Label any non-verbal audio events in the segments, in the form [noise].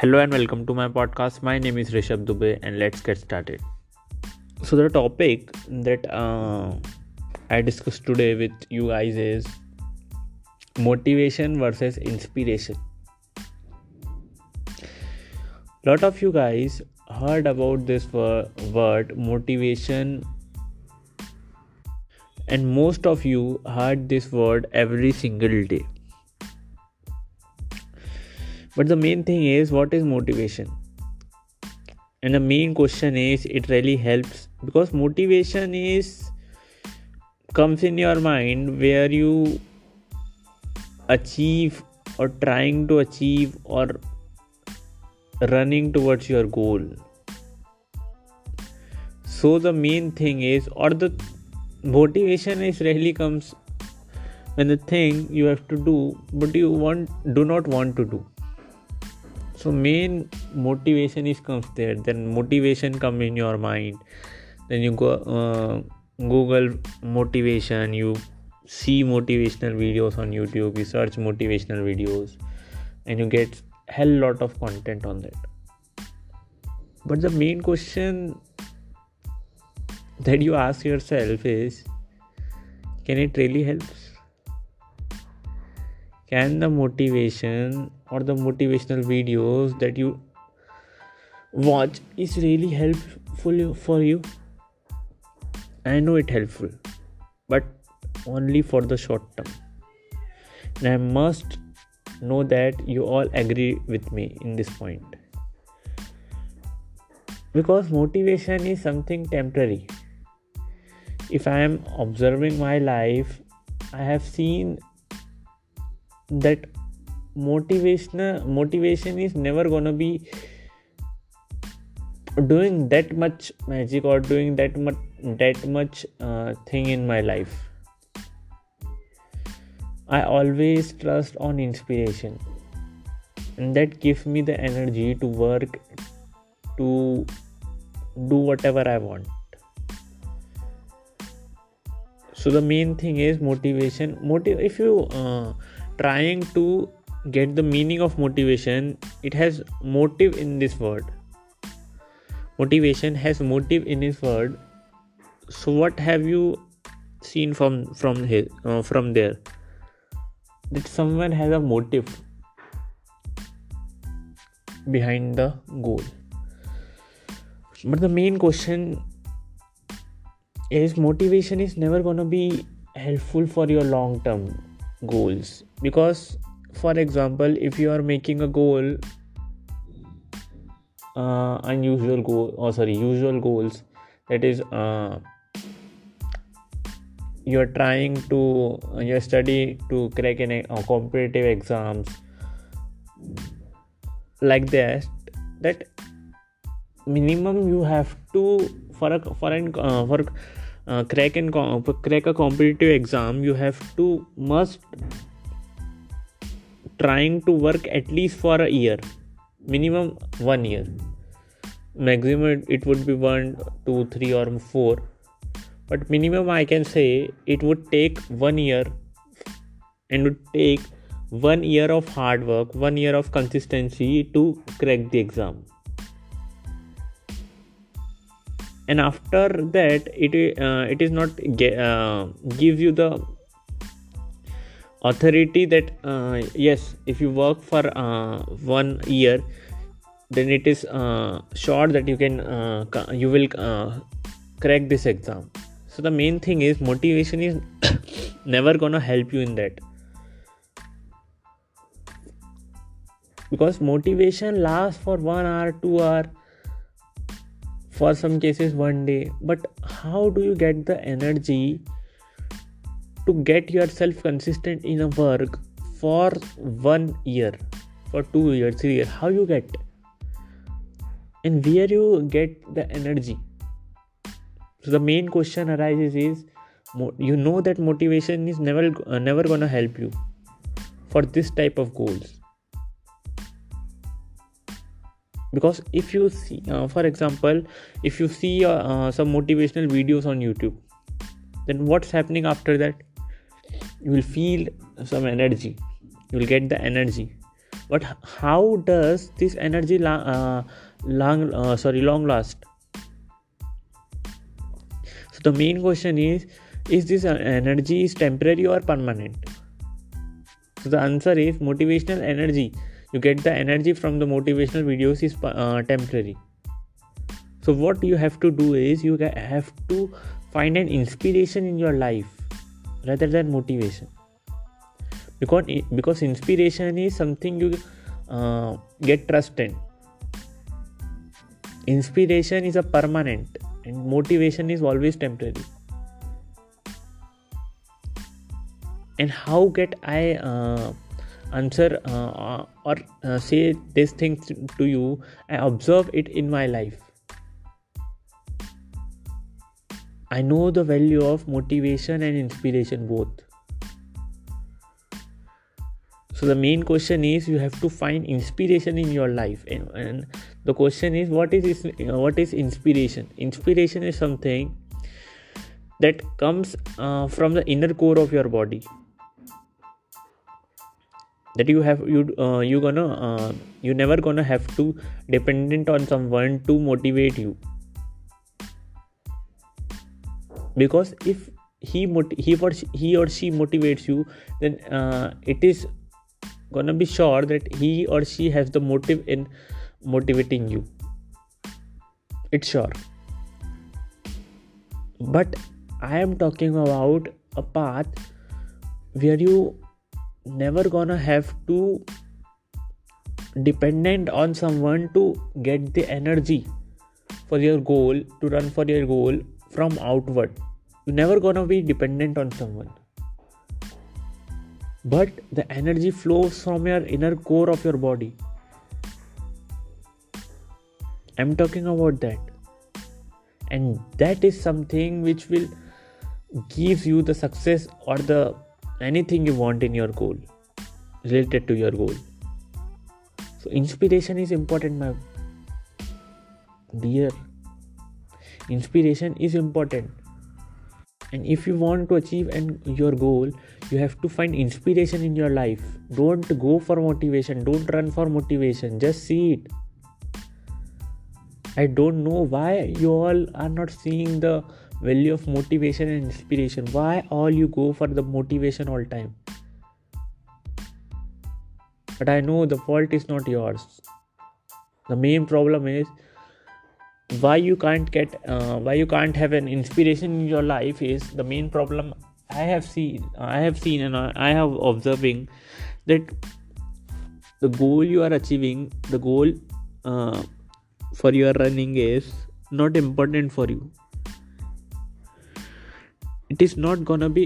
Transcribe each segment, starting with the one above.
Hello and welcome to my podcast. My name is Rishabh Dubey, and let's get started. So, the topic that uh, I discussed today with you guys is motivation versus inspiration. lot of you guys heard about this word motivation and most of you heard this word every single day but the main thing is what is motivation? And the main question is it really helps. Because motivation is comes in your mind where you achieve or trying to achieve or running towards your goal. So the main thing is or the motivation is really comes when the thing you have to do but you want do not want to do so main motivation is comes there. Then motivation come in your mind. Then you go uh, google motivation. You see motivational videos on youtube. You search motivational videos. And you get hell lot of content on that. But the main question that you ask yourself is can it really help can the motivation or the motivational videos that you watch is really helpful for you? I know it helpful but only for the short term. And i must know that you all agree with me in this point. Because motivation is something temporary. If i am observing my life i have seen that motivation motivation is never gonna be doing that much magic or doing that much that much uh, thing in my life. I always trust on inspiration and that gives me the energy to work to do whatever i want. So the main thing is motivation. Motive if you uh, trying to get the meaning of motivation it has motive in this word. Motivation has motive in this word. So what have you seen from from here uh, from there? That someone has a motive behind the goal. But the main question is motivation is never going to be helpful for your long term goals. Because for example if you are making a goal uh, unusual goal or oh, sorry usual goals that is uh, you are trying to uh, you study to crack an uh, competitive exams like that that minimum you have to for a for an uh, for uh, crack and crack a competitive exam you have to must trying to work at least for a year minimum one year. Maximum it would be one two three or four. But minimum i can say it would take one year and would take one year of hard work one year of consistency to crack the exam and after that it uh, it is not uh, gives you the authority that uh, yes if you work for uh, one year then it is uh, sure that you can uh, you will crack this exam. So the main thing is motivation is [coughs] never gonna help you in that. Because motivation lasts for one hour two hour for some cases one day. But how do you get the energy to get yourself consistent in a work for one year for two years three years? How you get? And where you get the energy? So the main question arises is you know that motivation is never uh, never gonna help you for this type of goals because if you see uh, for example if you see uh, uh, some motivational videos on youtube then what's happening after that? You will feel some energy. You will get the energy. But how does this energy la- uh, long uh, sorry long last? So the main question is is this energy is temporary or permanent? So the answer is motivational energy you get the energy from the motivational videos is uh, temporary. So what you have to do is you have to find an inspiration in your life rather than motivation. Because because inspiration is something you uh, get trust in inspiration is a permanent and motivation is always temporary. And how get i uh, answer uh, or uh, say these things to you i observe it in my life. I know the value of motivation and inspiration both. So the main question is you have to find inspiration in your life. And, and the question is what is what is inspiration? Inspiration is something that comes uh, from the inner core of your body that you have you uh, you gonna uh, you never gonna have to dependent on someone to motivate you. Because if he he or she, he or she motivates you then uh, it is gonna be sure that he or she has the motive in motivating you. It's sure. But i am talking about a path where you never gonna have to dependent on someone to get the energy for your goal to run for your goal from outward. You never gonna be dependent on someone. But the energy flows from your inner core of your body. I'm talking about that. And that is something which will give you the success or the anything you want in your goal related to your goal. So inspiration is important my dear inspiration is important. And if you want to achieve and your goal you have to find inspiration in your life. Don't go for motivation. Don't run for motivation. Just see it. I don't know why you all are not seeing the value of motivation and inspiration. Why all you go for the motivation all time? But i know the fault is not yours. The main problem is why you can't get uh, why you can't have an inspiration in your life is the main problem i have seen i have seen and i have observing that the goal you are achieving the goal uh, for your running is not important for you it is not gonna be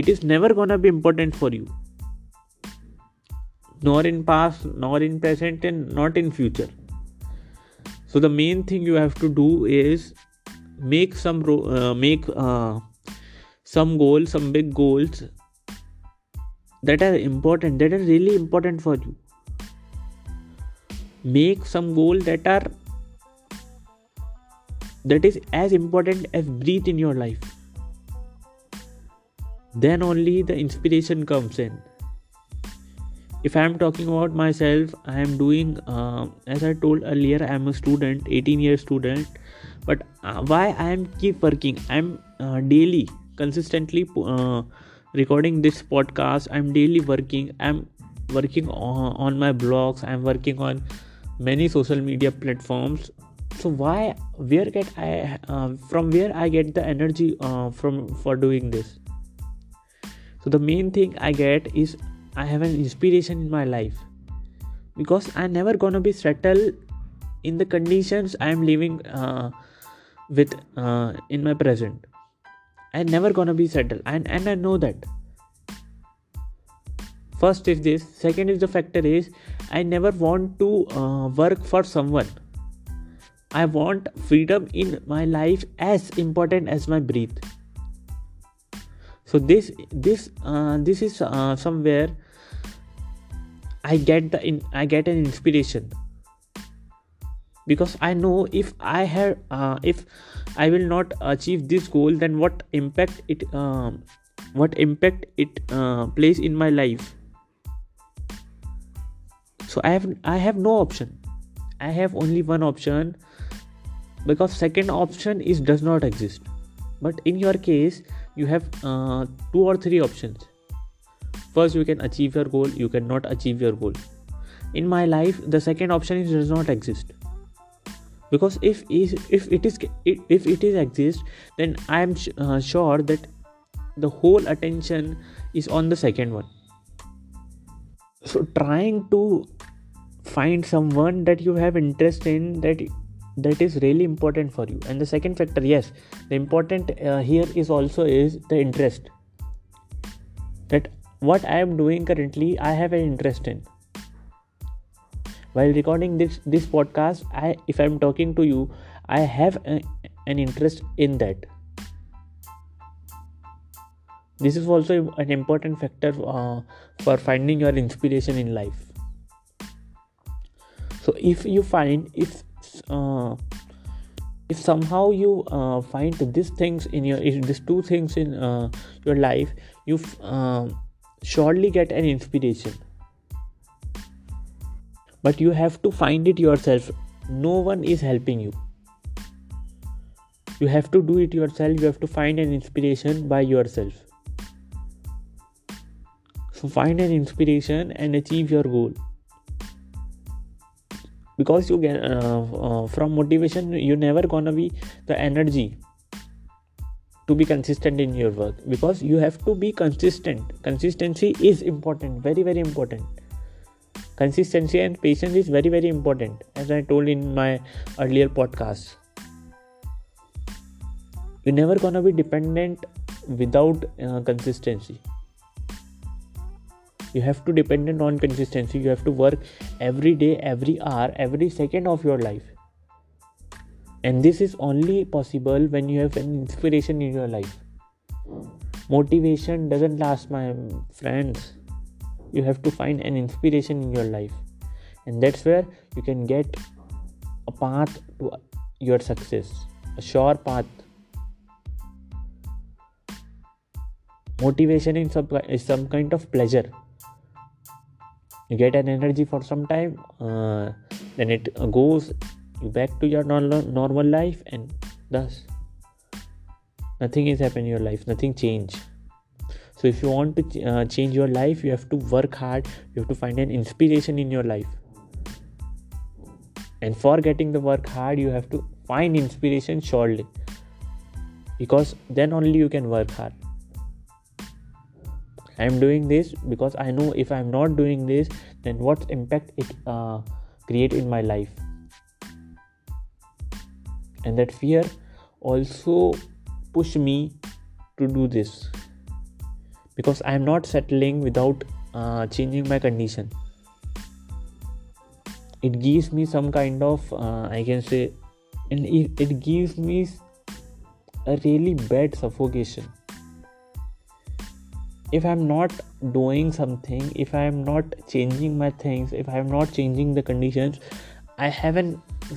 it is never gonna be important for you. Nor in past nor in present and not in future. So the main thing you have to do is make some uh, make uh, some goals some big goals that are important that are really important for you. Make some goal that are that is as important as breathe in your life then only the inspiration comes in. If i am talking about myself i am doing uh, as i told earlier i am a student 18 year student. But uh, why i am keep working? I am uh, daily consistently uh, recording this podcast. I'm daily working. I'm working on, on my blogs. I'm working on many social media platforms. So why where get i uh, from where i get the energy uh, from for doing this so the main thing i get is I have an inspiration in my life because I'm never gonna be settled in the conditions I am living uh, with uh, in my present. I'm never gonna be settled, and and I know that. First is this. Second is the factor is I never want to uh, work for someone. I want freedom in my life as important as my breath. So this this uh, this is uh, somewhere i get the in, i get an inspiration. Because i know if i have uh, if i will not achieve this goal then what impact it uh, what impact it uh, plays in my life? So i have i have no option. I have only one option. Because second option is does not exist. But in your case you have uh, two or three options. First you can achieve your goal you cannot achieve your goal. In my life the second option is does not exist. Because if if it is if it is exist then i am uh, sure that the whole attention is on the second one. So trying to find someone that you have interest in that that is really important for you. And the second factor yes the important uh, here is also is the interest. That what i am doing currently i have an interest in. While recording this this podcast i if i'm talking to you i have a, an interest in that. This is also an important factor uh, for finding your inspiration in life. So if you find if uh, if somehow you uh, find these things in your these two things in uh, your life you uh, surely get an inspiration. But you have to find it yourself. No one is helping you. You have to do it yourself. You have to find an inspiration by yourself. So find an inspiration and achieve your goal because you get uh, uh, from motivation you never gonna be the energy to be consistent in your work. Because you have to be consistent. Consistency is important. Very very important. Consistency and patience is very very important. As i told in my earlier podcast. You're never gonna be dependent without uh, consistency. You have to dependent on consistency. You have to work every day every hour every second of your life. And this is only possible when you have an inspiration in your life. Motivation doesn't last my friends. You have to find an inspiration in your life. And that's where you can get a path to your success a sure path. Motivation is some, kind of pleasure you get an energy for some time uh, then it goes back to your normal, normal life and thus nothing is happening in your life nothing change. So if you want to ch- uh, change your life you have to work hard you have to find an inspiration in your life. And for getting the work hard you have to find inspiration surely. Because then only you can work hard i am doing this because i know if i'm not doing this then what impact it uh, create in my life? And that fear also push me to do this because i am not settling without uh, changing my condition. It gives me some kind of uh, i can say and it, it gives me a really bad suffocation if i'm not doing something if i'm not changing my things if i'm not changing the conditions i have a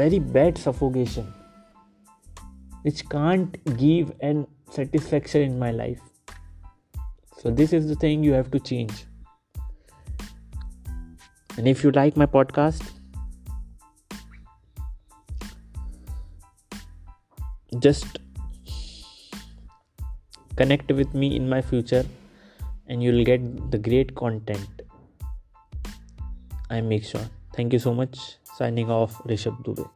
very bad suffocation which can't give an satisfaction in my life. So this is the thing you have to change. And if you like my podcast just connect with me in my future and you'll get the great content. I make sure. Thank you so much. Signing off rishabh dubey